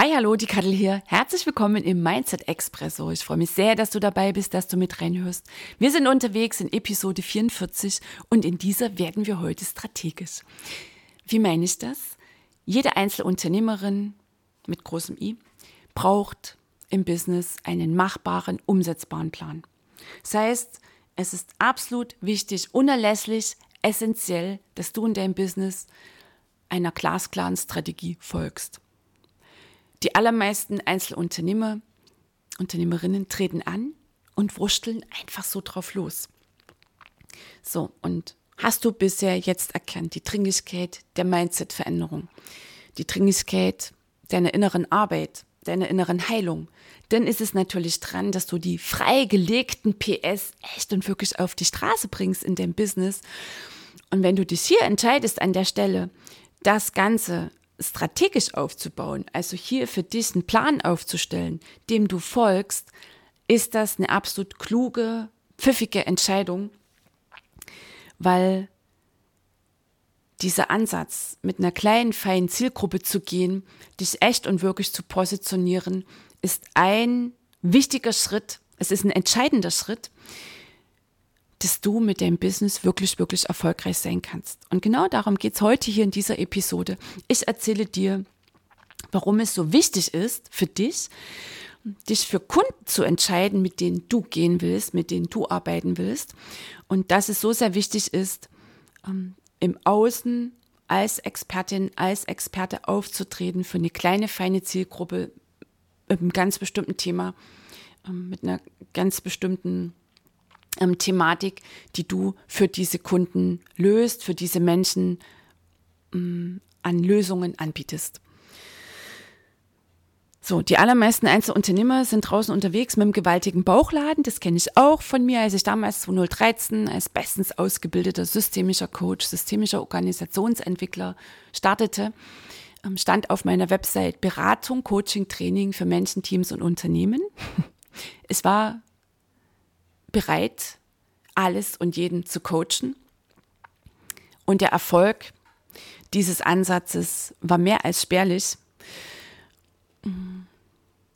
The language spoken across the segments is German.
Hi, hallo, die Kattel hier. Herzlich willkommen im Mindset Expresso. Ich freue mich sehr, dass du dabei bist, dass du mit reinhörst. Wir sind unterwegs in Episode 44 und in dieser werden wir heute strategisch. Wie meine ich das? Jede Einzelunternehmerin mit großem I braucht im Business einen machbaren, umsetzbaren Plan. Das heißt, es ist absolut wichtig, unerlässlich, essentiell, dass du in deinem Business einer glasklaren Strategie folgst. Die allermeisten Einzelunternehmer, Unternehmerinnen treten an und wursteln einfach so drauf los. So, und hast du bisher jetzt erkannt die Dringlichkeit der Mindset-Veränderung, die Dringlichkeit deiner inneren Arbeit, deiner inneren Heilung, dann ist es natürlich dran, dass du die freigelegten PS echt und wirklich auf die Straße bringst in deinem Business. Und wenn du dich hier entscheidest an der Stelle, das Ganze strategisch aufzubauen, also hier für dich einen Plan aufzustellen, dem du folgst, ist das eine absolut kluge, pfiffige Entscheidung, weil dieser Ansatz, mit einer kleinen, feinen Zielgruppe zu gehen, dich echt und wirklich zu positionieren, ist ein wichtiger Schritt, es ist ein entscheidender Schritt, dass du mit deinem Business wirklich, wirklich erfolgreich sein kannst. Und genau darum geht es heute hier in dieser Episode. Ich erzähle dir, warum es so wichtig ist für dich, dich für Kunden zu entscheiden, mit denen du gehen willst, mit denen du arbeiten willst. Und dass es so sehr wichtig ist, ähm, im Außen als Expertin, als Experte aufzutreten für eine kleine, feine Zielgruppe mit einem ganz bestimmten Thema, ähm, mit einer ganz bestimmten ähm, Thematik, die du für diese Kunden löst, für diese Menschen ähm, an Lösungen anbietest. So, die allermeisten Einzelunternehmer sind draußen unterwegs mit einem gewaltigen Bauchladen. Das kenne ich auch von mir, als ich damals 2013 als bestens ausgebildeter systemischer Coach, systemischer Organisationsentwickler startete, ähm, stand auf meiner Website Beratung, Coaching, Training für Menschen, Teams und Unternehmen. Es war bereit, alles und jeden zu coachen. Und der Erfolg dieses Ansatzes war mehr als spärlich.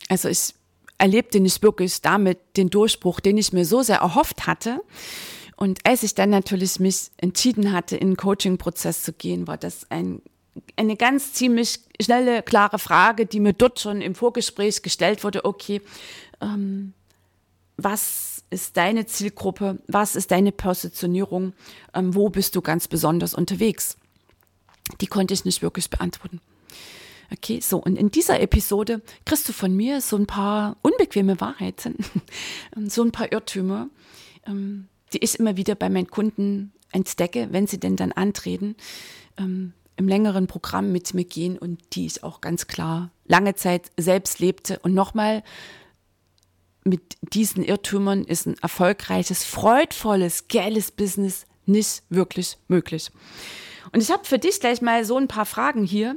Also ich erlebte nicht wirklich damit den Durchbruch, den ich mir so sehr erhofft hatte. Und als ich dann natürlich mich entschieden hatte, in einen Coaching-Prozess zu gehen, war das ein, eine ganz ziemlich schnelle, klare Frage, die mir dort schon im Vorgespräch gestellt wurde. Okay, ähm, was ist deine Zielgruppe? Was ist deine Positionierung? Ähm, wo bist du ganz besonders unterwegs? Die konnte ich nicht wirklich beantworten. Okay, so, und in dieser Episode kriegst du von mir so ein paar unbequeme Wahrheiten, so ein paar Irrtümer, ähm, die ich immer wieder bei meinen Kunden entdecke, wenn sie denn dann antreten, ähm, im längeren Programm mit mir gehen und die ich auch ganz klar lange Zeit selbst lebte. Und nochmal, mit diesen Irrtümern ist ein erfolgreiches, freudvolles, geiles Business nicht wirklich möglich. Und ich habe für dich gleich mal so ein paar Fragen hier.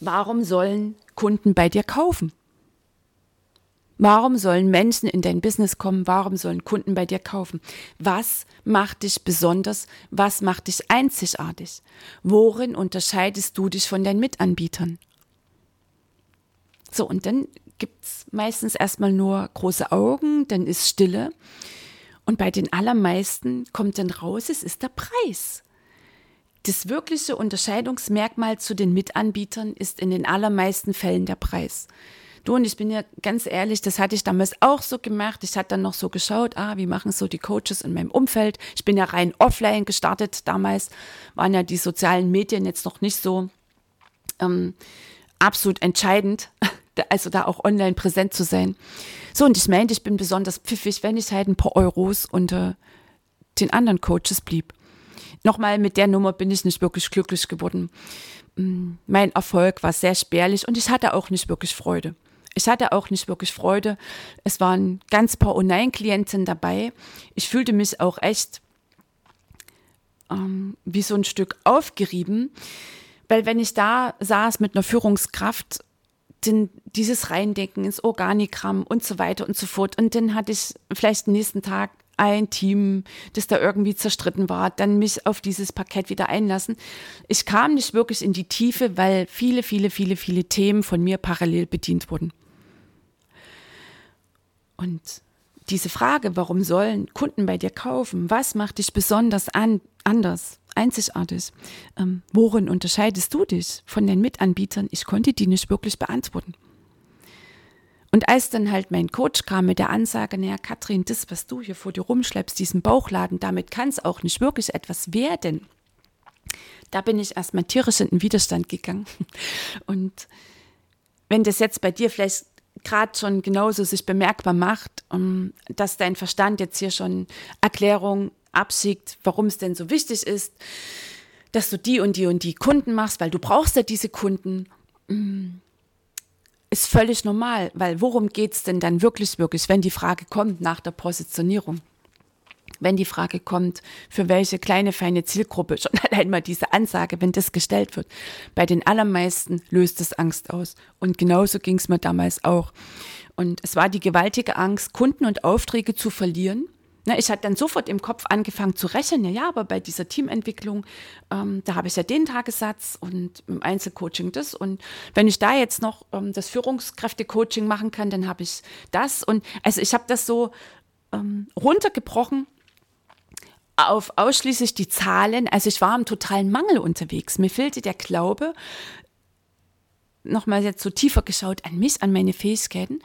Warum sollen Kunden bei dir kaufen? Warum sollen Menschen in dein Business kommen? Warum sollen Kunden bei dir kaufen? Was macht dich besonders? Was macht dich einzigartig? Worin unterscheidest du dich von deinen Mitanbietern? So, und dann gibt es meistens erstmal nur große Augen, dann ist Stille. Und bei den allermeisten kommt dann raus, es ist der Preis. Das wirkliche Unterscheidungsmerkmal zu den Mitanbietern ist in den allermeisten Fällen der Preis. Du und ich bin ja ganz ehrlich, das hatte ich damals auch so gemacht. Ich hatte dann noch so geschaut, ah, wie machen so die Coaches in meinem Umfeld. Ich bin ja rein offline gestartet damals, waren ja die sozialen Medien jetzt noch nicht so ähm, absolut entscheidend also da auch online präsent zu sein. So, und ich meinte, ich bin besonders pfiffig, wenn ich halt ein paar Euros unter den anderen Coaches blieb. Nochmal, mit der Nummer bin ich nicht wirklich glücklich geworden. Mm, mein Erfolg war sehr spärlich und ich hatte auch nicht wirklich Freude. Ich hatte auch nicht wirklich Freude. Es waren ganz paar Online-Klienten dabei. Ich fühlte mich auch echt ähm, wie so ein Stück aufgerieben, weil wenn ich da saß mit einer Führungskraft, denn dieses Reindenken ins Organigramm und so weiter und so fort. Und dann hatte ich vielleicht den nächsten Tag ein Team, das da irgendwie zerstritten war, dann mich auf dieses Parkett wieder einlassen. Ich kam nicht wirklich in die Tiefe, weil viele, viele, viele, viele Themen von mir parallel bedient wurden. Und diese Frage, warum sollen Kunden bei dir kaufen? Was macht dich besonders an, anders, einzigartig? Ähm, worin unterscheidest du dich von den Mitanbietern? Ich konnte die nicht wirklich beantworten. Und als dann halt mein Coach kam mit der Ansage, naja, Katrin, das, was du hier vor dir rumschleppst, diesen Bauchladen, damit kann es auch nicht wirklich etwas werden. Da bin ich erstmal tierisch in den Widerstand gegangen. Und wenn das jetzt bei dir vielleicht gerade schon genauso sich bemerkbar macht, um, dass dein Verstand jetzt hier schon Erklärung abschickt, warum es denn so wichtig ist, dass du die und die und die Kunden machst, weil du brauchst ja diese Kunden. Mm, ist völlig normal, weil worum geht es denn dann wirklich, wirklich, wenn die Frage kommt nach der Positionierung? Wenn die Frage kommt, für welche kleine, feine Zielgruppe, schon allein mal diese Ansage, wenn das gestellt wird, bei den allermeisten löst es Angst aus. Und genauso ging es mir damals auch. Und es war die gewaltige Angst, Kunden und Aufträge zu verlieren Ne, ich hatte dann sofort im Kopf angefangen zu rechnen, ja, ja, aber bei dieser Teamentwicklung, ähm, da habe ich ja den Tagessatz und im Einzelcoaching das. Und wenn ich da jetzt noch ähm, das Führungskräftecoaching machen kann, dann habe ich das. Und also ich habe das so ähm, runtergebrochen auf ausschließlich die Zahlen. Also ich war im totalen Mangel unterwegs. Mir fehlte der Glaube, nochmal jetzt so tiefer geschaut, an mich, an meine Fähigkeiten.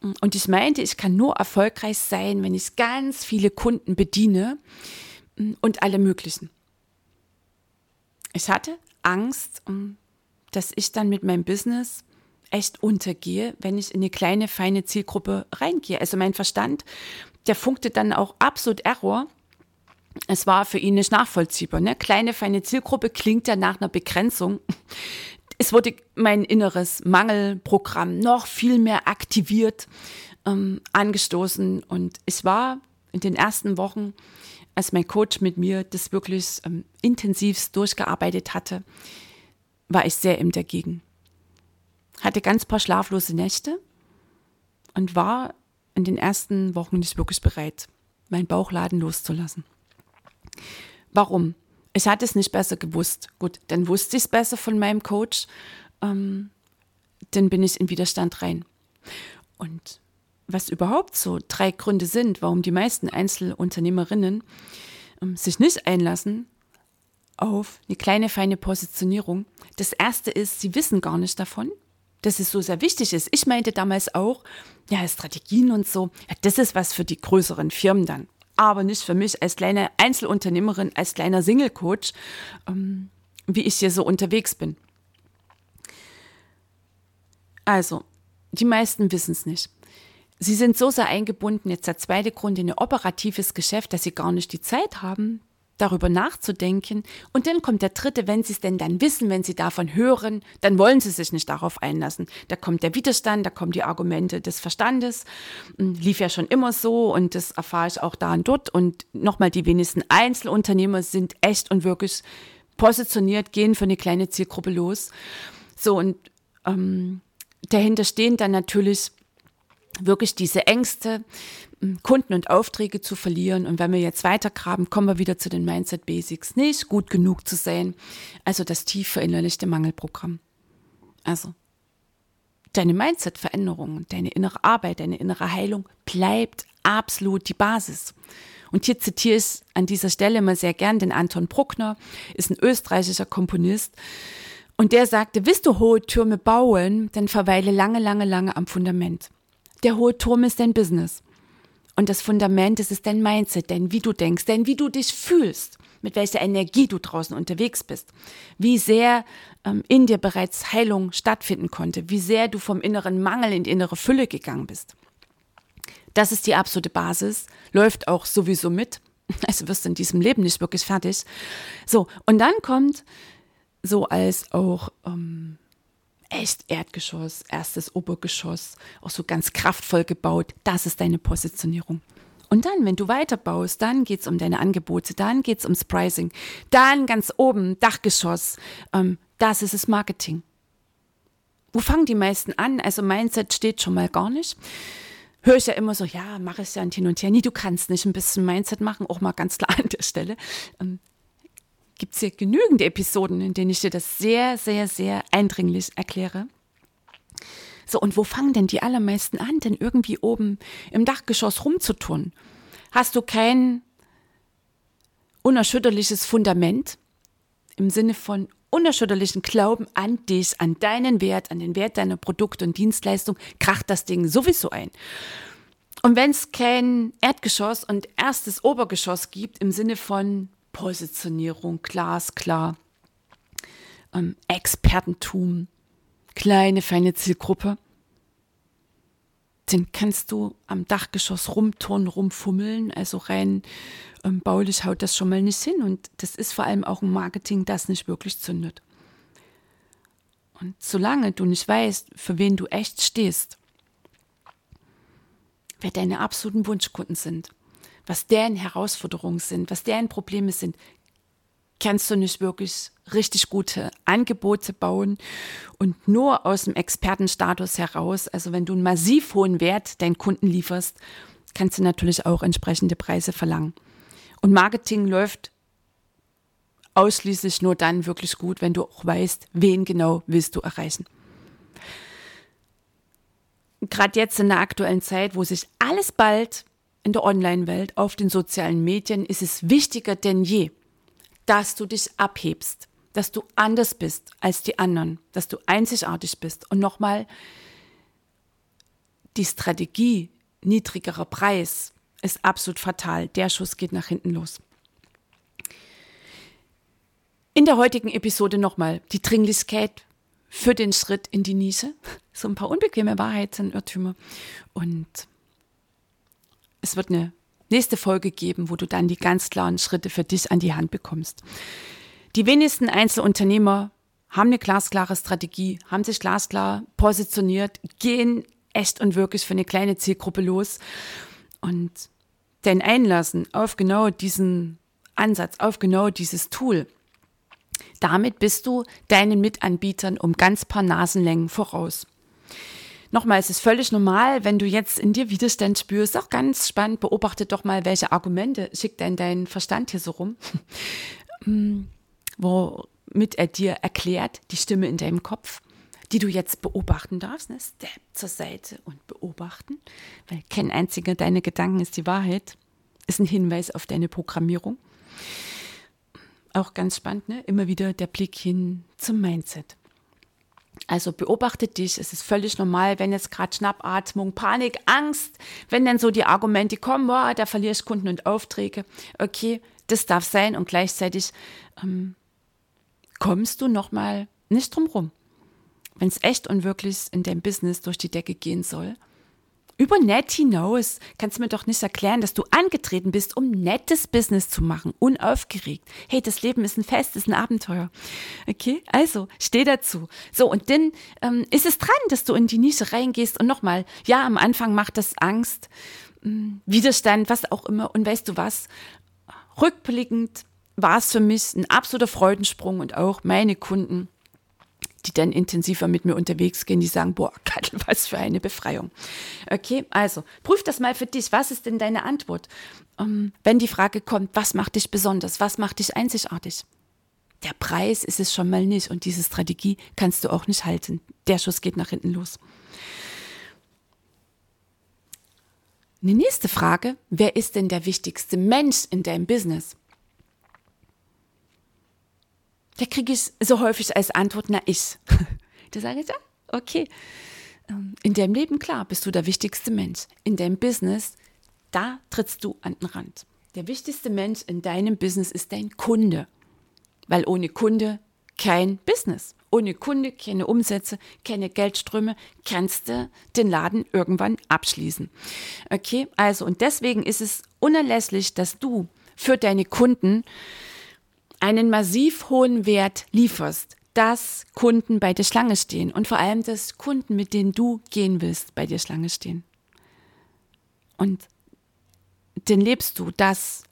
Und ich meinte, ich kann nur erfolgreich sein, wenn ich ganz viele Kunden bediene mm, und alle möglichen. Ich hatte Angst, mm, dass ich dann mit meinem Business echt untergehe, wenn ich in eine kleine, feine Zielgruppe reingehe. Also mein Verstand, der funkte dann auch absolut Error. Es war für ihn nicht nachvollziehbar. Ne? Kleine, feine Zielgruppe klingt ja nach einer Begrenzung es wurde mein inneres Mangelprogramm noch viel mehr aktiviert, ähm, angestoßen. Und es war in den ersten Wochen, als mein Coach mit mir das wirklich ähm, intensivst durchgearbeitet hatte, war ich sehr im Dagegen. Hatte ganz paar schlaflose Nächte und war in den ersten Wochen nicht wirklich bereit, meinen Bauchladen loszulassen. Warum? Ich hatte es nicht besser gewusst. Gut, dann wusste ich es besser von meinem Coach. Ähm, dann bin ich in Widerstand rein. Und was überhaupt so drei Gründe sind, warum die meisten Einzelunternehmerinnen ähm, sich nicht einlassen auf eine kleine, feine Positionierung. Das erste ist, sie wissen gar nicht davon, dass es so sehr wichtig ist. Ich meinte damals auch, ja, Strategien und so, ja, das ist was für die größeren Firmen dann aber nicht für mich als kleine Einzelunternehmerin, als kleiner Single-Coach, ähm, wie ich hier so unterwegs bin. Also, die meisten wissen es nicht. Sie sind so sehr eingebunden, jetzt der zweite Grund, in ihr operatives Geschäft, dass sie gar nicht die Zeit haben, darüber nachzudenken. Und dann kommt der dritte, wenn sie es denn dann wissen, wenn sie davon hören, dann wollen sie sich nicht darauf einlassen. Da kommt der Widerstand, da kommen die Argumente des Verstandes. Hm, lief ja schon immer so und das erfahre ich auch da und dort. Und nochmal, die wenigsten Einzelunternehmer sind echt und wirklich positioniert, gehen für eine kleine Zielgruppe los. So, und ähm, dahinter stehen dann natürlich wirklich diese Ängste, Kunden und Aufträge zu verlieren. Und wenn wir jetzt weitergraben, kommen wir wieder zu den Mindset Basics. Nicht gut genug zu sein. Also das tief verinnerlichte Mangelprogramm. Also deine Mindset-Veränderung, deine innere Arbeit, deine innere Heilung bleibt absolut die Basis. Und hier zitiere ich an dieser Stelle mal sehr gern den Anton Bruckner, ist ein österreichischer Komponist. Und der sagte, willst du hohe Türme bauen, dann verweile lange, lange, lange am Fundament. Der hohe Turm ist dein Business. Und das Fundament, das ist dein Mindset, dein wie du denkst, dein wie du dich fühlst, mit welcher Energie du draußen unterwegs bist, wie sehr ähm, in dir bereits Heilung stattfinden konnte, wie sehr du vom inneren Mangel in die innere Fülle gegangen bist. Das ist die absolute Basis, läuft auch sowieso mit Also wirst du in diesem Leben nicht wirklich fertig. So, und dann kommt so als auch ähm, echt Erdgeschoss, erstes Obergeschoss, auch so ganz kraftvoll gebaut. Das ist deine Positionierung. Und dann, wenn du weiterbaust, dann geht es um deine Angebote, dann geht es ums Pricing, dann ganz oben, Dachgeschoss, ähm, das ist das Marketing. Wo fangen die meisten an? Also Mindset steht schon mal gar nicht. Höre ich ja immer so, ja, mache ich ja ein Hin und Her. Nie, du kannst nicht ein bisschen Mindset machen, auch mal ganz klar an der Stelle. Ähm, Gibt es hier genügend Episoden, in denen ich dir das sehr, sehr, sehr eindringlich erkläre. So, und wo fangen denn die allermeisten an, denn irgendwie oben im Dachgeschoss rumzutun? Hast du kein unerschütterliches Fundament im Sinne von unerschütterlichen Glauben an dich, an deinen Wert, an den Wert deiner Produkte und Dienstleistung, kracht das Ding sowieso ein. Und wenn es kein Erdgeschoss und erstes Obergeschoss gibt im Sinne von Positionierung, glasklar, ähm, Expertentum, kleine, feine Zielgruppe, den kannst du am Dachgeschoss rumturnen, rumfummeln. Also rein ähm, baulich haut das schon mal nicht hin. Und das ist vor allem auch ein Marketing, das nicht wirklich zündet. Und solange du nicht weißt, für wen du echt stehst, wer deine absoluten Wunschkunden sind, was deren Herausforderungen sind, was deren Probleme sind, kannst du nicht wirklich richtig gute Angebote bauen und nur aus dem Expertenstatus heraus, also wenn du einen massiv hohen Wert deinen Kunden lieferst, kannst du natürlich auch entsprechende Preise verlangen. Und Marketing läuft ausschließlich nur dann wirklich gut, wenn du auch weißt, wen genau willst du erreichen. Gerade jetzt in der aktuellen Zeit, wo sich alles bald in der Online-Welt, auf den sozialen Medien, ist es wichtiger denn je, dass du dich abhebst, dass du anders bist als die anderen, dass du einzigartig bist. Und nochmal, die Strategie niedrigerer Preis ist absolut fatal. Der Schuss geht nach hinten los. In der heutigen Episode nochmal die Dringlichkeit für den Schritt in die Nische. So ein paar unbequeme Wahrheiten, Irrtümer. Und es wird eine nächste Folge geben, wo du dann die ganz klaren Schritte für dich an die Hand bekommst. Die wenigsten Einzelunternehmer haben eine glasklare Strategie, haben sich glasklar positioniert, gehen echt und wirklich für eine kleine Zielgruppe los und dein Einlassen auf genau diesen Ansatz, auf genau dieses Tool. Damit bist du deinen Mitanbietern um ganz paar Nasenlängen voraus. Nochmal, es ist völlig normal, wenn du jetzt in dir Widerstand spürst, auch ganz spannend, beobachte doch mal, welche Argumente schickt denn dein Verstand hier so rum, hm, womit er dir erklärt, die Stimme in deinem Kopf, die du jetzt beobachten darfst, ne? Step zur Seite und beobachten, weil kein einziger deiner Gedanken ist die Wahrheit, ist ein Hinweis auf deine Programmierung. Auch ganz spannend, ne? immer wieder der Blick hin zum Mindset. Also beobachte dich, es ist völlig normal, wenn jetzt gerade Schnappatmung, Panik, Angst, wenn dann so die Argumente kommen, boah, da verliere ich Kunden und Aufträge. Okay, das darf sein und gleichzeitig ähm, kommst du nochmal nicht drum rum. Wenn es echt und wirklich in deinem Business durch die Decke gehen soll, über nett hinaus kannst du mir doch nicht erklären, dass du angetreten bist, um nettes Business zu machen, unaufgeregt. Hey, das Leben ist ein Fest, ist ein Abenteuer. Okay, also steh dazu. So, und dann ähm, ist es dran, dass du in die Nische reingehst und nochmal, ja, am Anfang macht das Angst, hm, Widerstand, was auch immer. Und weißt du was? Rückblickend war es für mich ein absoluter Freudensprung und auch meine Kunden die dann intensiver mit mir unterwegs gehen, die sagen, boah, Kattel, was für eine Befreiung. Okay, also prüf das mal für dich. Was ist denn deine Antwort? Um, ähm, wenn die Frage kommt, was macht dich besonders? Was macht dich einzigartig? Der Preis ist es schon mal nicht und diese Strategie kannst du auch nicht halten. Der Schuss geht nach hinten los. Eine nächste Frage, wer ist denn der wichtigste Mensch in deinem Business? Da kriege ich so häufig als Antwort, na ich. da sage ich, ja, okay. Ähm, in deinem Leben, klar, bist du der wichtigste Mensch. In deinem Business, da trittst du an den Rand. Der wichtigste Mensch in deinem Business ist dein Kunde. Weil ohne Kunde kein Business. Ohne Kunde keine Umsätze, keine Geldströme, kannst du den Laden irgendwann abschließen. Okay, also und deswegen ist es unerlässlich, dass du für deine Kunden einen massiv hohen Wert lieferst, dass Kunden bei dir Schlange stehen und vor allem, dass Kunden, mit denen du gehen willst, bei dir Schlange stehen. Und den lebst du das,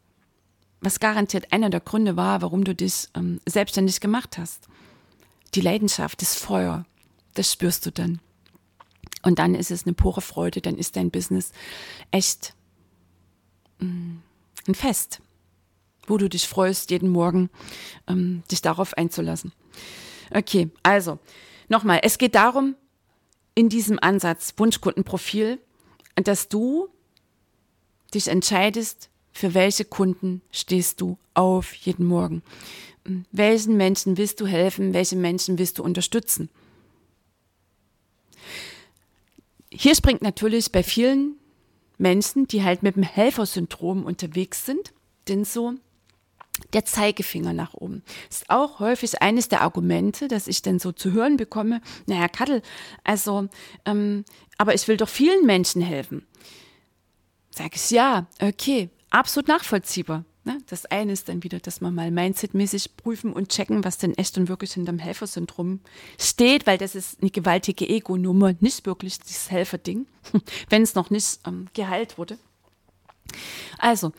was garantiert einer der Gründe war, warum du dich ähm, selbstständig gemacht hast. Die Leidenschaft, das Feuer, das spürst du dann. Und dann ist es eine pure Freude, dann ist dein Business echt mm, ein Fest, wo du dich freust, jeden Morgen ähm, dich darauf einzulassen. Okay, also nochmal, es geht darum, in diesem Ansatz Wunschkundenprofil, dass du dich entscheidest, für welche Kunden stehst du auf jeden Morgen. Welchen Menschen willst du helfen? Welche Menschen willst du unterstützen? Hier springt natürlich bei vielen Menschen, die halt mit dem Helfersyndrom unterwegs sind, denn so der Zeigefinger nach oben. Ist auch häufig eines der Argumente, dass ich dann so zu hören bekomme, naja, Kattel, also, ähm, aber ich will doch vielen Menschen helfen. Sag ich, ja, okay, absolut nachvollziehbar. Ne? Das eine ist dann wieder, dass man mal mindsetmäßig prüfen und checken, was denn echt und wirklich hinterm Helfersyndrom steht, weil das ist eine gewaltige Ego-Nummer, nicht wirklich dieses Helferding, wenn es noch nicht ähm, geheilt wurde. Also,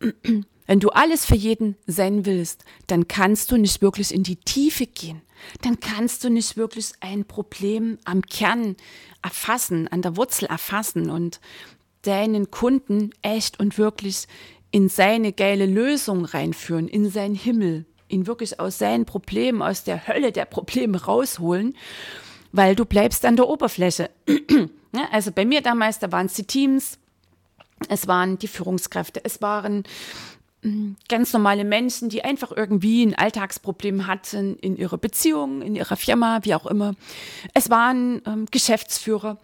wenn du alles für jeden sein willst, dann kannst du nicht wirklich in die Tiefe gehen. Dann kannst du nicht wirklich ein Problem am Kern erfassen, an der Wurzel erfassen und deinen Kunden echt und wirklich in seine geile Lösung reinführen, in seinen Himmel, ihn wirklich aus seinen Problemen, aus der Hölle der Probleme rausholen, weil du bleibst an der Oberfläche. also bei mir damals, da waren es die Teams, es waren die Führungskräfte, es waren ganz normale Menschen, die einfach irgendwie ein Alltagsproblem hatten in ihrer Beziehung, in ihrer Firma, wie auch immer. Es waren ähm, Geschäftsführer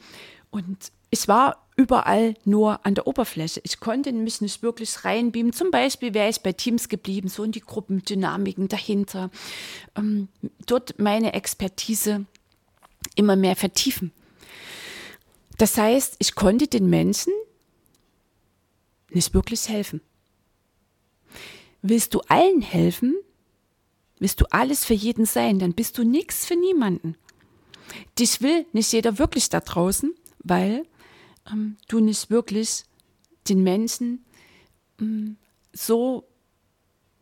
und ich war überall nur an der Oberfläche. Ich konnte mich nicht wirklich reinbeamen. Zum Beispiel wäre ich bei Teams geblieben, so in die Gruppendynamiken dahinter. Ähm, dort meine Expertise immer mehr vertiefen. Das heißt, ich konnte den Menschen nicht wirklich helfen. Willst du allen helfen? Willst du alles für jeden sein? Dann bist du nichts für niemanden. Dich will nicht jeder wirklich da draußen, weil ähm, du nicht wirklich den Menschen ähm, so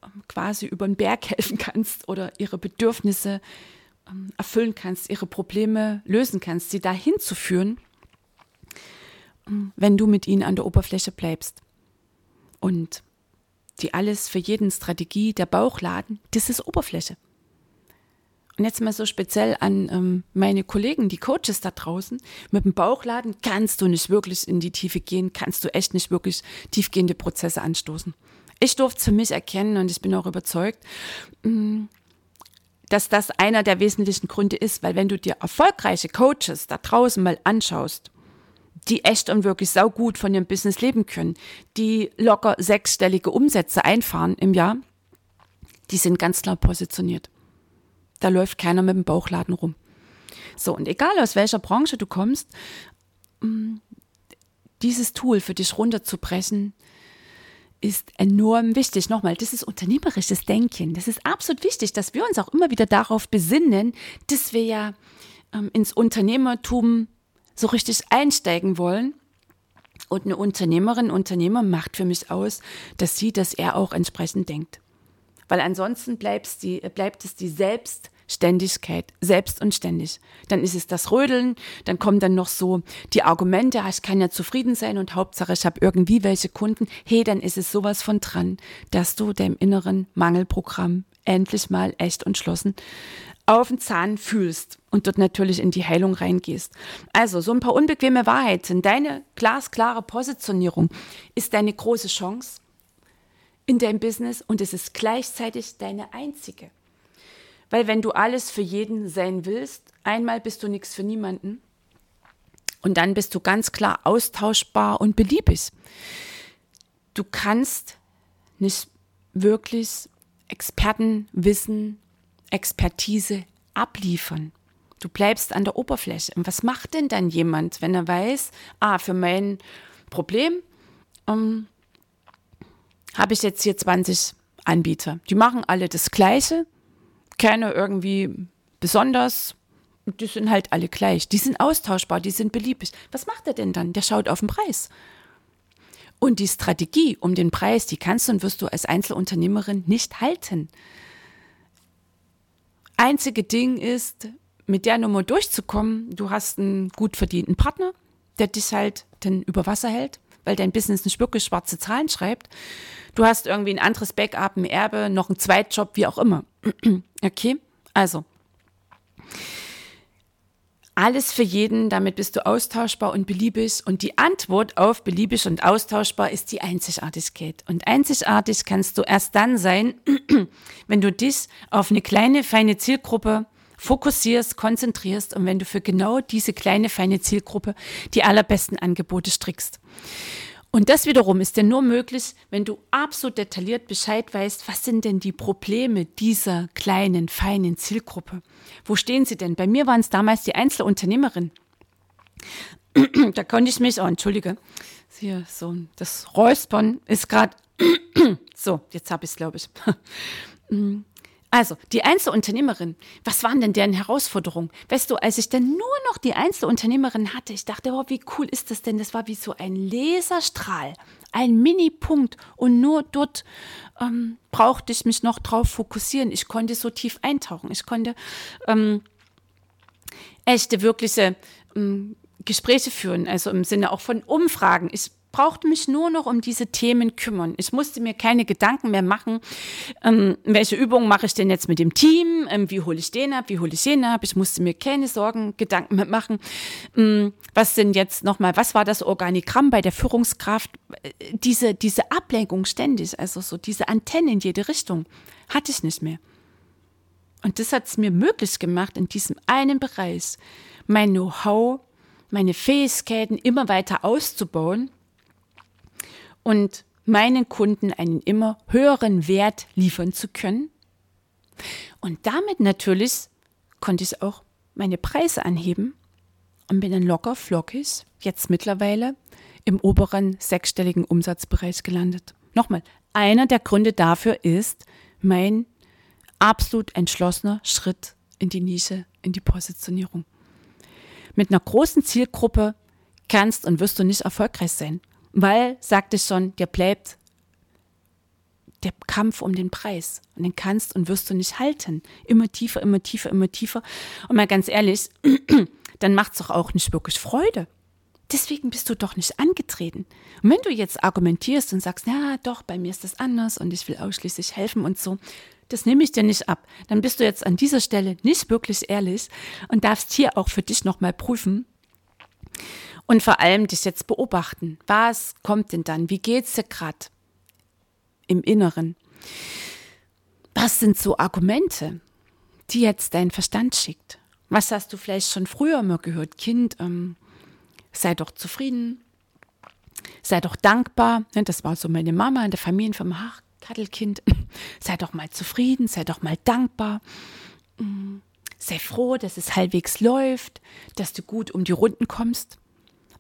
ähm, quasi über den Berg helfen kannst oder ihre Bedürfnisse ähm, erfüllen kannst, ihre Probleme lösen kannst, sie dahin zu führen, ähm, wenn du mit ihnen an der Oberfläche bleibst. Und die alles für jeden Strategie, der Bauchladen, das ist Oberfläche. Und jetzt mal so speziell an ähm, meine Kollegen, die Coaches da draußen. Mit dem Bauchladen kannst du nicht wirklich in die Tiefe gehen, kannst du echt nicht wirklich tiefgehende Prozesse anstoßen. Ich durfte es für mich erkennen und ich bin auch überzeugt, mm, dass das einer der wesentlichen Gründe ist, weil wenn du dir erfolgreiche Coaches da draußen mal anschaust, die echt und wirklich saugut von ihrem Business leben können, die locker sechsstellige Umsätze einfahren im Jahr, die sind ganz klar positioniert. Da läuft keiner mit dem Bauchladen rum. So, und egal aus welcher Branche du kommst, mm, dieses Tool für dich runterzubrechen, ist enorm wichtig. Nochmal, das ist unternehmerisches Denken. Das ist absolut wichtig, dass wir uns auch immer wieder darauf besinnen, dass wir ja ähm, ins Unternehmertum so richtig einsteigen wollen. Und eine Unternehmerin, Unternehmer macht für mich aus, dass sie, dass er auch entsprechend denkt. Weil ansonsten die, bleibt es die Selbstständigkeit, selbst und ständig. Dann ist es das Rödeln, dann kommen dann noch so die Argumente, ah, ich kann ja zufrieden sein und Hauptsache ich habe irgendwie welche Kunden. Hey, dann ist es sowas von dran, dass du deinem inneren Mangelprogramm endlich mal echt und schlossen auf den Zahn fühlst und dort natürlich in die Heilung reingehst. Also so ein paar unbequeme Wahrheiten. Deine glasklare Positionierung ist deine große Chance in deinem Business und es ist gleichzeitig deine einzige. Weil wenn du alles für jeden sein willst, einmal bist du nichts für niemanden und dann bist du ganz klar austauschbar und beliebig. Du kannst nicht wirklich Expertenwissen, Expertise abliefern. Du bleibst an der Oberfläche. Und was macht denn dann jemand, wenn er weiß, ah, für mein Problem ähm, habe ich jetzt hier 20 Anbieter. Die machen alle das Gleiche, keine irgendwie besonders. Die sind halt alle gleich. Die sind austauschbar, die sind beliebig. Was macht er denn dann? Der schaut auf den Preis. Und die Strategie um den Preis, die kannst du und wirst du als Einzelunternehmerin nicht halten. Einzige Ding ist, mit der Nummer durchzukommen, du hast einen gut verdienten Partner, der dich halt dann über Wasser hält, weil dein Business nicht wirklich schwarze Zahlen schreibt. Du hast irgendwie ein anderes Backup, ein Erbe, noch einen Zweitjob, wie auch immer. okay? Also, alles für jeden, damit bist du austauschbar und beliebig. Und die Antwort auf beliebig und austauschbar ist die Einzigartigkeit. Und einzigartig kannst du erst dann sein, wenn du dich auf eine kleine, feine Zielgruppe fokussierst, konzentrierst und wenn du für genau diese kleine, feine Zielgruppe die allerbesten Angebote strickst. Und das wiederum ist ja nur möglich, wenn du absolut detailliert Bescheid weißt, was sind denn die Probleme dieser kleinen, feinen Zielgruppe? Wo stehen sie denn? Bei mir waren es damals die Einzelunternehmerin. da konnte ich mich, oh, entschuldige, hier so, das Räuspern ist gerade, so, jetzt habe ich es, glaube ich. Also, die Einzelunternehmerin, was waren denn deren Herausforderungen? Weißt du, als ich dann nur noch die Einzelunternehmerin hatte, ich dachte, oh, wie cool ist das denn? Das war wie so ein Laserstrahl, ein Mini-Punkt und nur dort ähm, brauchte ich mich noch drauf fokussieren. Ich konnte so tief eintauchen. Ich konnte ähm, echte, wirkliche ähm, Gespräche führen, also im Sinne auch von Umfragen. Ich brauchte mich nur noch um diese Themen kümmern. Ich musste mir keine Gedanken mehr machen, ähm, welche Übungen mache ich denn jetzt mit dem Team, ähm, wie hole ich den ab, wie hole ich den ab. Ich musste mir keine Sorgen, Gedanken mehr machen. Ähm, was sind jetzt nochmal, was war das Organigramm bei der Führungskraft? Äh, diese, diese Ablenkung ständig, also so diese Antenne in jede Richtung, hatte ich nicht mehr. Und das hat es mir möglich gemacht, in diesem einen Bereich mein Know-how, meine Fähigkeiten immer weiter auszubauen und meinen Kunden einen immer höheren Wert liefern zu können. Und damit natürlich konnte ich auch meine Preise anheben und bin dann locker flockig jetzt mittlerweile im oberen sechsstelligen Umsatzbereich gelandet. Nochmal, einer der Gründe dafür ist mein absolut entschlossener Schritt in die Nische, in die Positionierung. Mit einer großen Zielgruppe kannst und wirst du nicht erfolgreich sein. Weil, sagte ich schon, dir bleibt der Kampf um den Preis. Und den kannst und wirst du nicht halten. Immer tiefer, immer tiefer, immer tiefer. Und mal ganz ehrlich, dann macht es doch auch nicht wirklich Freude. Deswegen bist du doch nicht angetreten. Und wenn du jetzt argumentierst und sagst, ja, doch, bei mir ist das anders und ich will ausschließlich helfen und so, das nehme ich dir nicht ab. Dann bist du jetzt an dieser Stelle nicht wirklich ehrlich und darfst hier auch für dich nochmal prüfen, und vor allem dich jetzt beobachten. Was kommt denn dann? Wie geht's dir gerade im Inneren? Was sind so Argumente, die jetzt dein Verstand schickt? Was hast du vielleicht schon früher mal gehört? Kind, ähm, sei doch zufrieden, sei doch dankbar. Ne, das war so meine Mama in der Familienfirma. Ach, Kattelkind, sei doch mal zufrieden, sei doch mal dankbar. Mm, sei froh, dass es halbwegs läuft, dass du gut um die Runden kommst.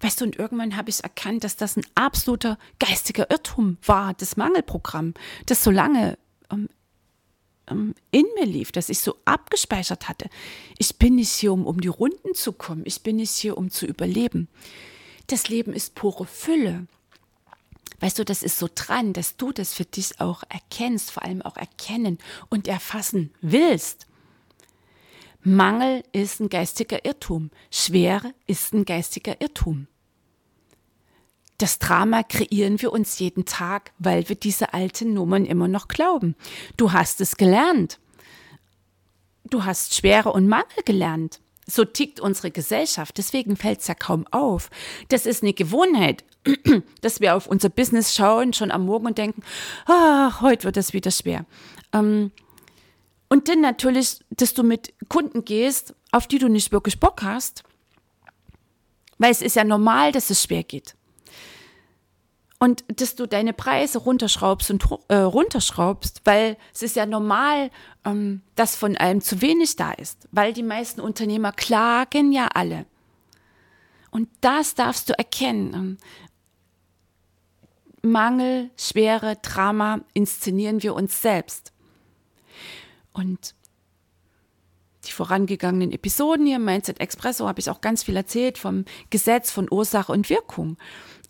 Weißt du, und irgendwann habe ich erkannt, dass das ein absoluter geistiger Irrtum war, das Mangelprogramm, das so lange ähm, ähm, in mir lief, dass ich so abgespeichert hatte. Ich bin nicht hier, um um die Runden zu kommen. Ich bin nicht hier, um zu überleben. Das Leben ist pure Fülle. Weißt du, das ist so dran, dass du das für dich auch erkennst, vor allem auch erkennen und erfassen willst. Mangel ist ein geistiger Irrtum. Schwere ist ein geistiger Irrtum. Das Drama kreieren wir uns jeden Tag, weil wir diese alten Nummern immer noch glauben. Du hast es gelernt. Du hast Schwere und Mangel gelernt. So tickt unsere Gesellschaft. Deswegen fällt es ja kaum auf. Das ist eine Gewohnheit, dass wir auf unser Business schauen, schon am Morgen und denken, ah, heute wird es wieder schwer. Ähm, und dann natürlich, dass du mit Kunden gehst, auf die du nicht wirklich Bock hast, weil es ist ja normal, dass es schwer geht und dass du deine Preise runterschraubst und äh, runterschraubst, weil es ist ja normal, ähm, dass von allem zu wenig da ist, weil die meisten Unternehmer klagen ja alle. Und das darfst du erkennen. Ähm, Mangel, Schwere, Drama inszenieren wir uns selbst. Und die vorangegangenen Episoden hier im Mindset Expresso habe ich auch ganz viel erzählt vom Gesetz von Ursache und Wirkung.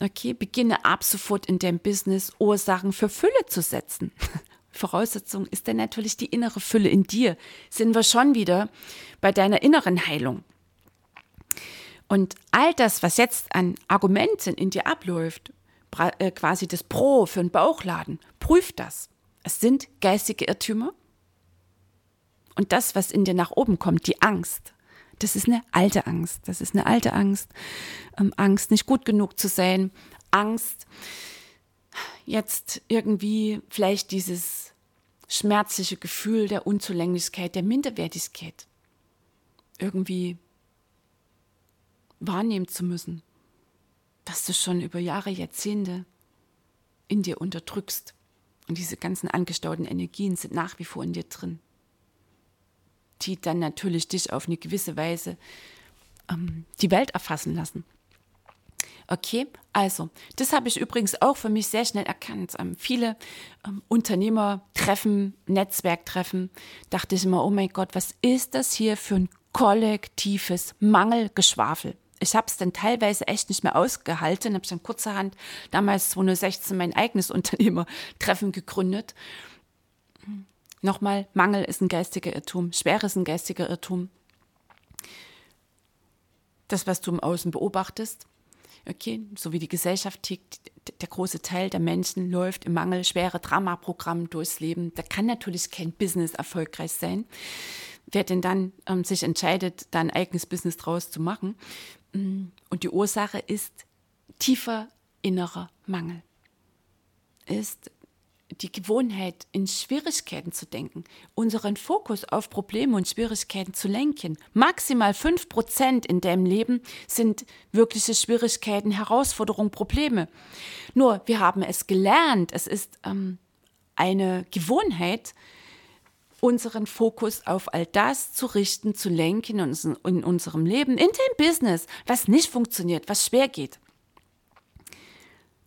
Okay, beginne ab sofort in deinem Business Ursachen für Fülle zu setzen. Voraussetzung ist dann natürlich die innere Fülle in dir. Sind wir schon wieder bei deiner inneren Heilung. Und all das, was jetzt an Argumenten in dir abläuft, äh, quasi das Pro für einen Bauchladen, prüf das. Es sind geistige Irrtümer. Und das, was in dir nach oben kommt, die Angst, das ist eine alte Angst. Das ist eine alte Angst. Ähm, Angst, nicht gut genug zu sein. Angst, jetzt irgendwie vielleicht dieses schmerzliche Gefühl der Unzulänglichkeit, der Minderwertigkeit irgendwie wahrnehmen zu müssen, dass du schon über Jahre, Jahrzehnte in dir unterdrückst. Und diese ganzen angestauten Energien sind nach wie vor in dir drin, die dann natürlich dich auf eine gewisse Weise ähm, die Welt erfassen lassen. Okay, also, das habe ich übrigens auch für mich sehr schnell erkannt. Ähm, viele ähm, Unternehmertreffen, Netzwerktreffen, dachte ich immer, oh mein Gott, was ist das hier für ein kollektives Mangelgeschwafel? Ich habe es dann teilweise echt nicht mehr ausgehalten, habe dann kurzerhand damals 2016 mein eigenes Unternehmertreffen gegründet. Nochmal, Mangel ist ein geistiger Irrtum, Schwere ist ein geistiger Irrtum. Das, was du im Außen beobachtest, okay, so wie die Gesellschaft tickt, der große Teil der Menschen läuft im Mangel schwere Dramaprogramm durchs Leben. Da kann natürlich kein Business erfolgreich sein. Wer denn dann ähm, sich entscheidet, da ein eigenes Business draus zu machen. Mm, und die Ursache ist tiefer innerer Mangel. Ist die Gewohnheit, in Schwierigkeiten zu denken, unseren Fokus auf Probleme und Schwierigkeiten zu lenken. Maximal fünf Prozent in deinem Leben sind wirkliche Schwierigkeiten, Herausforderungen, Probleme. Nur, wir haben es gelernt, es ist ähm, eine Gewohnheit, unseren Fokus auf all das zu richten, zu lenken in, in unserem Leben, in dem Business, was nicht funktioniert, was schwer geht.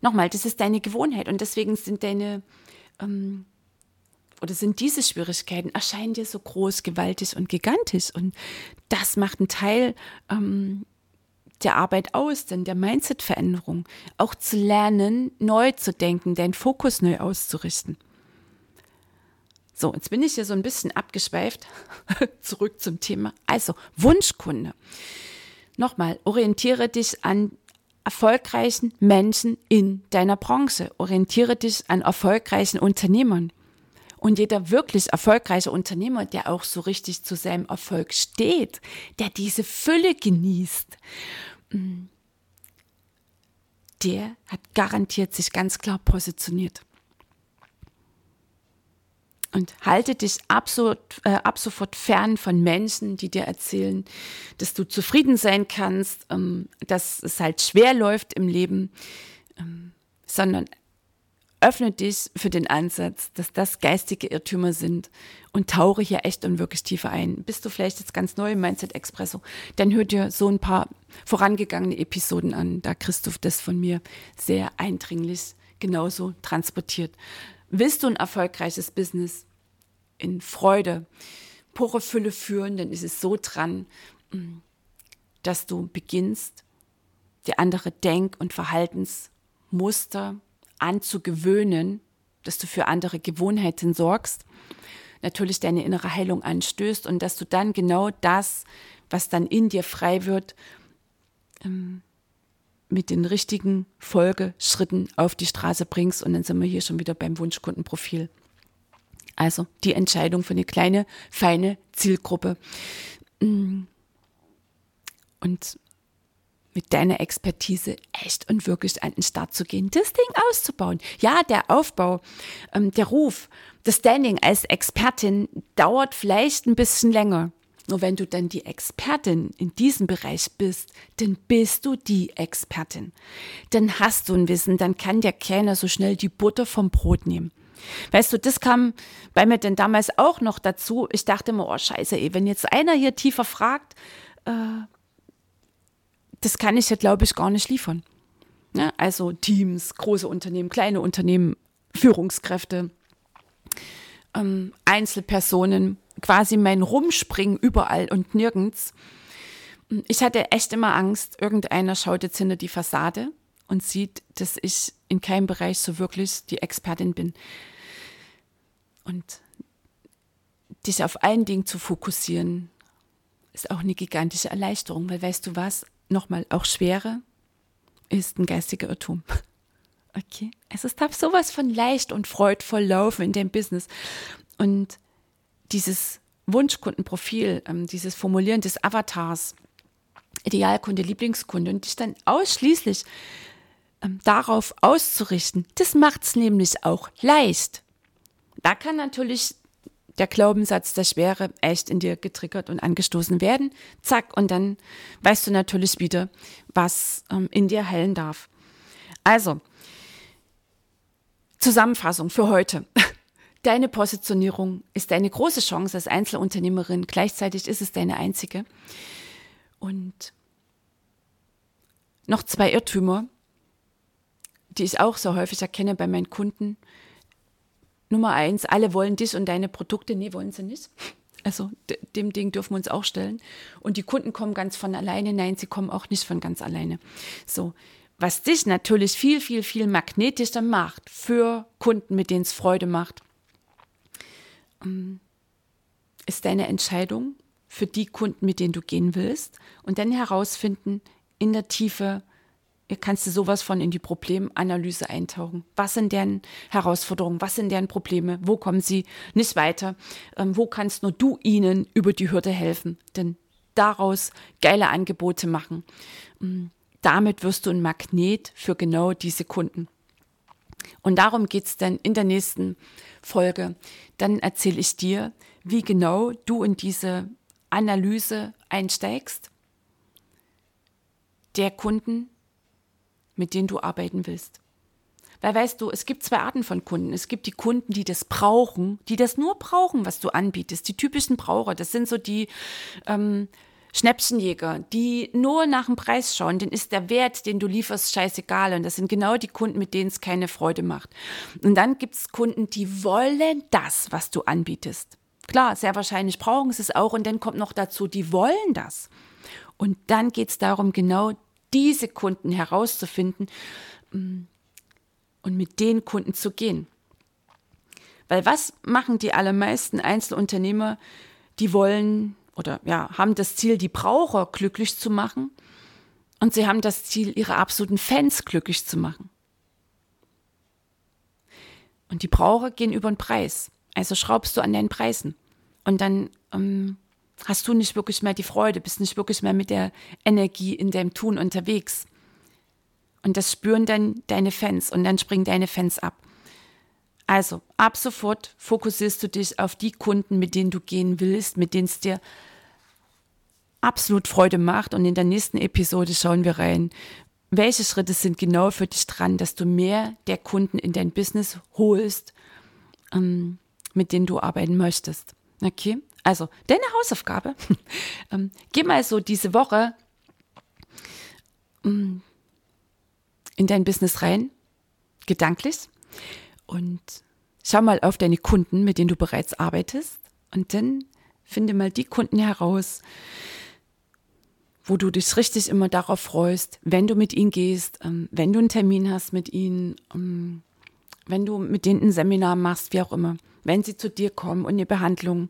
Nochmal, das ist deine Gewohnheit und deswegen sind deine ähm, oder sind diese Schwierigkeiten, erscheinen dir so groß, gewaltig und gigantisch. Und das macht einen Teil ähm, der Arbeit aus, denn der Mindset-Veränderung, auch zu lernen, neu zu denken, deinen Fokus neu auszurichten. So, jetzt bin ich hier so ein bisschen abgeschweift. Zurück zum Thema. Also, Wunschkunde. Nochmal, orientiere dich an erfolgreichen Menschen in deiner Branche. Orientiere dich an erfolgreichen Unternehmern. Und jeder wirklich erfolgreiche Unternehmer, der auch so richtig zu seinem Erfolg steht, der diese Fülle genießt, mm, der hat garantiert sich ganz klar positioniert. Und halte dich absolut, äh, ab sofort fern von Menschen, die dir erzählen, dass du zufrieden sein kannst, ähm, dass es halt schwer läuft im Leben, ähm, sondern öffne dich für den Ansatz, dass das geistige Irrtümer sind und tauche hier echt und wirklich tiefer ein. Bist du vielleicht jetzt ganz neu im Mindset Expresso, dann hör dir so ein paar vorangegangene Episoden an. Da Christoph das von mir sehr eindringlich genauso transportiert. Willst du ein erfolgreiches Business? In Freude, pure Fülle führen, dann ist es so dran, mm, dass du beginnst, dir andere Denk- und Verhaltensmuster anzugewöhnen, dass du für andere Gewohnheiten sorgst, natürlich deine innere Heilung anstößt und dass du dann genau das, was dann in dir frei wird, ähm, mit den richtigen Folgeschritten auf die Straße bringst. Und dann sind wir hier schon wieder beim Wunschkundenprofil. Also die Entscheidung für eine kleine, feine Zielgruppe. Mm. Und mit deiner Expertise echt und wirklich an den Start zu gehen, das Ding auszubauen. Ja, der Aufbau, ähm, der Ruf, das Standing als Expertin dauert vielleicht ein bisschen länger. Nur wenn du dann die Expertin in diesem Bereich bist, dann bist du die Expertin. Dann hast du ein Wissen, dann kann der keiner so schnell die Butter vom Brot nehmen. Weißt du, das kam bei mir denn damals auch noch dazu. Ich dachte immer, oh scheiße, ey, wenn jetzt einer hier tiefer fragt, äh, das kann ich ja, glaube ich, gar nicht liefern. Ja, also Teams, große Unternehmen, kleine Unternehmen, Führungskräfte, ähm, Einzelpersonen, quasi mein Rumspringen überall und nirgends. Ich hatte echt immer Angst, irgendeiner schaut jetzt hinter die Fassade und sieht, dass ich in keinem Bereich so wirklich die Expertin bin. Und dich auf allen Dingen zu fokussieren, ist auch eine gigantische Erleichterung, weil weißt du was, nochmal, auch Schwere ist ein geistiger Irrtum. Okay. Es darf sowas von leicht und freudvoll laufen in dem Business. Und dieses Wunschkundenprofil, ähm, dieses Formulieren des Avatars, Idealkunde, Lieblingskunde und dich dann ausschließlich ähm, darauf auszurichten, das macht es nämlich auch leicht. Da kann natürlich der Glaubenssatz der Schwere echt in dir getriggert und angestoßen werden. Zack, und dann weißt du natürlich wieder, was ähm, in dir heilen darf. Also, Zusammenfassung für heute. Deine Positionierung ist deine große Chance als Einzelunternehmerin. Gleichzeitig ist es deine einzige. Und noch zwei Irrtümer, die ich auch so häufig erkenne bei meinen Kunden. Nummer eins, alle wollen dich und deine Produkte. Nee, wollen sie nicht. Also dem Ding dürfen wir uns auch stellen. Und die Kunden kommen ganz von alleine. Nein, sie kommen auch nicht von ganz alleine. So, was dich natürlich viel, viel, viel magnetischer macht für Kunden, mit denen es Freude macht, ist deine Entscheidung für die Kunden, mit denen du gehen willst und dann herausfinden in der Tiefe, kannst du sowas von in die Problemanalyse eintauchen. Was sind deren Herausforderungen? Was sind deren Probleme? Wo kommen sie nicht weiter? Ähm, wo kannst nur du ihnen über die Hürde helfen? Denn daraus geile Angebote machen. Ähm, damit wirst du ein Magnet für genau diese Kunden. Und darum geht es dann in der nächsten Folge. Dann erzähle ich dir, wie genau du in diese Analyse einsteigst der Kunden, mit denen du arbeiten willst. Weil weißt du, es gibt zwei Arten von Kunden. Es gibt die Kunden, die das brauchen, die das nur brauchen, was du anbietest. Die typischen Braucher, das sind so die ähm, Schnäppchenjäger, die nur nach dem Preis schauen. Den ist der Wert, den du lieferst, scheißegal. Und das sind genau die Kunden, mit denen es keine Freude macht. Und dann gibt es Kunden, die wollen das, was du anbietest. Klar, sehr wahrscheinlich brauchen sie es auch. Und dann kommt noch dazu, die wollen das. Und dann geht es darum, genau diese Kunden herauszufinden mm, und mit den Kunden zu gehen. Weil was machen die allermeisten Einzelunternehmer? Die wollen oder ja, haben das Ziel, die Braucher glücklich zu machen und sie haben das Ziel, ihre absoluten Fans glücklich zu machen. Und die Braucher gehen über den Preis. Also schraubst du an deinen Preisen. Und dann ähm, hast du nicht wirklich mehr die Freude, bist nicht wirklich mehr mit der Energie in deinem Tun unterwegs. Und das spüren dann deine Fans und dann springen deine Fans ab. Also, ab sofort fokussierst du dich auf die Kunden, mit denen du gehen willst, mit denen es dir absolut Freude macht. Und in der nächsten Episode schauen wir rein, welche Schritte sind genau für dich dran, dass du mehr der Kunden in dein Business holst, ähm, mit denen du arbeiten möchtest. Okay? Also, deine Hausaufgabe, ähm, geh mal so diese Woche ähm, in dein Business rein, gedanklich, und schau mal auf deine Kunden, mit denen du bereits arbeitest, und dann finde mal die Kunden heraus, wo du dich richtig immer darauf freust, wenn du mit ihnen gehst, ähm, wenn du einen Termin hast mit ihnen, ähm, wenn du mit denen ein Seminar machst, wie auch immer, wenn sie zu dir kommen und eine Behandlung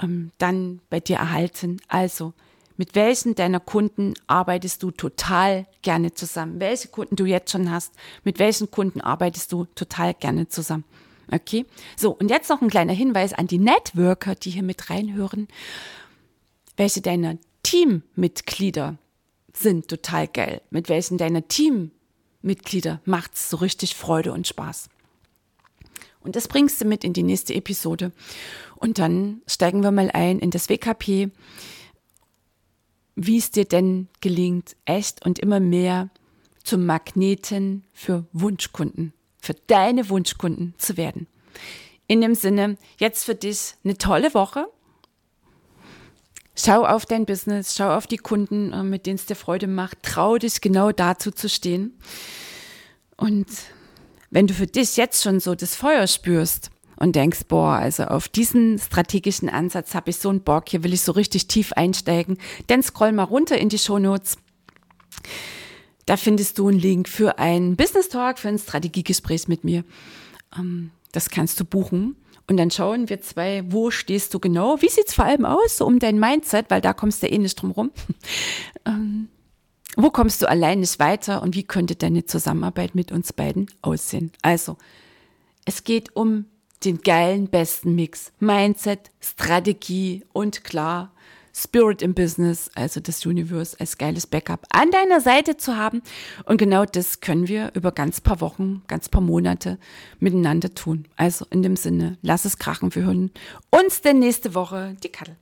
ähm, dann bei dir erhalten. Also, mit welchen deiner Kunden arbeitest du total gerne zusammen? Welche Kunden du jetzt schon hast, mit welchen Kunden arbeitest du total gerne zusammen? Okay? So, und jetzt noch ein kleiner Hinweis an die Networker, die hier mit reinhören. Welche deiner Teammitglieder sind total geil? Mit welchen deiner Teammitglieder macht es so richtig Freude und Spaß? Und das bringst du mit in die nächste Episode. Und dann steigen wir mal ein in das WKP, wie es dir denn gelingt, echt und immer mehr zum Magneten für Wunschkunden, für deine Wunschkunden zu werden. In dem Sinne, jetzt für dich eine tolle Woche. Schau auf dein Business, schau auf die Kunden, äh, mit denen es dir Freude macht. Trau dich genau dazu zu stehen. Und wenn du für dich jetzt schon so das Feuer spürst und denkst, boah, also auf diesen strategischen Ansatz habe ich so einen Bock, hier will ich so richtig tief einsteigen, dann scroll mal runter in die Shownotes. Da findest du einen Link für ein Business Talk, für ein Strategiegespräch mit mir. Ähm, das kannst du buchen. Und dann schauen wir zwei, wo stehst du genau? Wie sieht's vor allem aus, so um dein Mindset, weil da kommst du eh nicht drum rum. ähm, wo kommst du allein nicht weiter und wie könnte deine Zusammenarbeit mit uns beiden aussehen? Also, es geht um den geilen besten Mix. Mindset, Strategie und klar, Spirit im Business, also das Universe als geiles Backup an deiner Seite zu haben. Und genau das können wir über ganz paar Wochen, ganz paar Monate miteinander tun. Also in dem Sinne, lass es krachen. Wir hören uns denn nächste Woche. Die Kattel.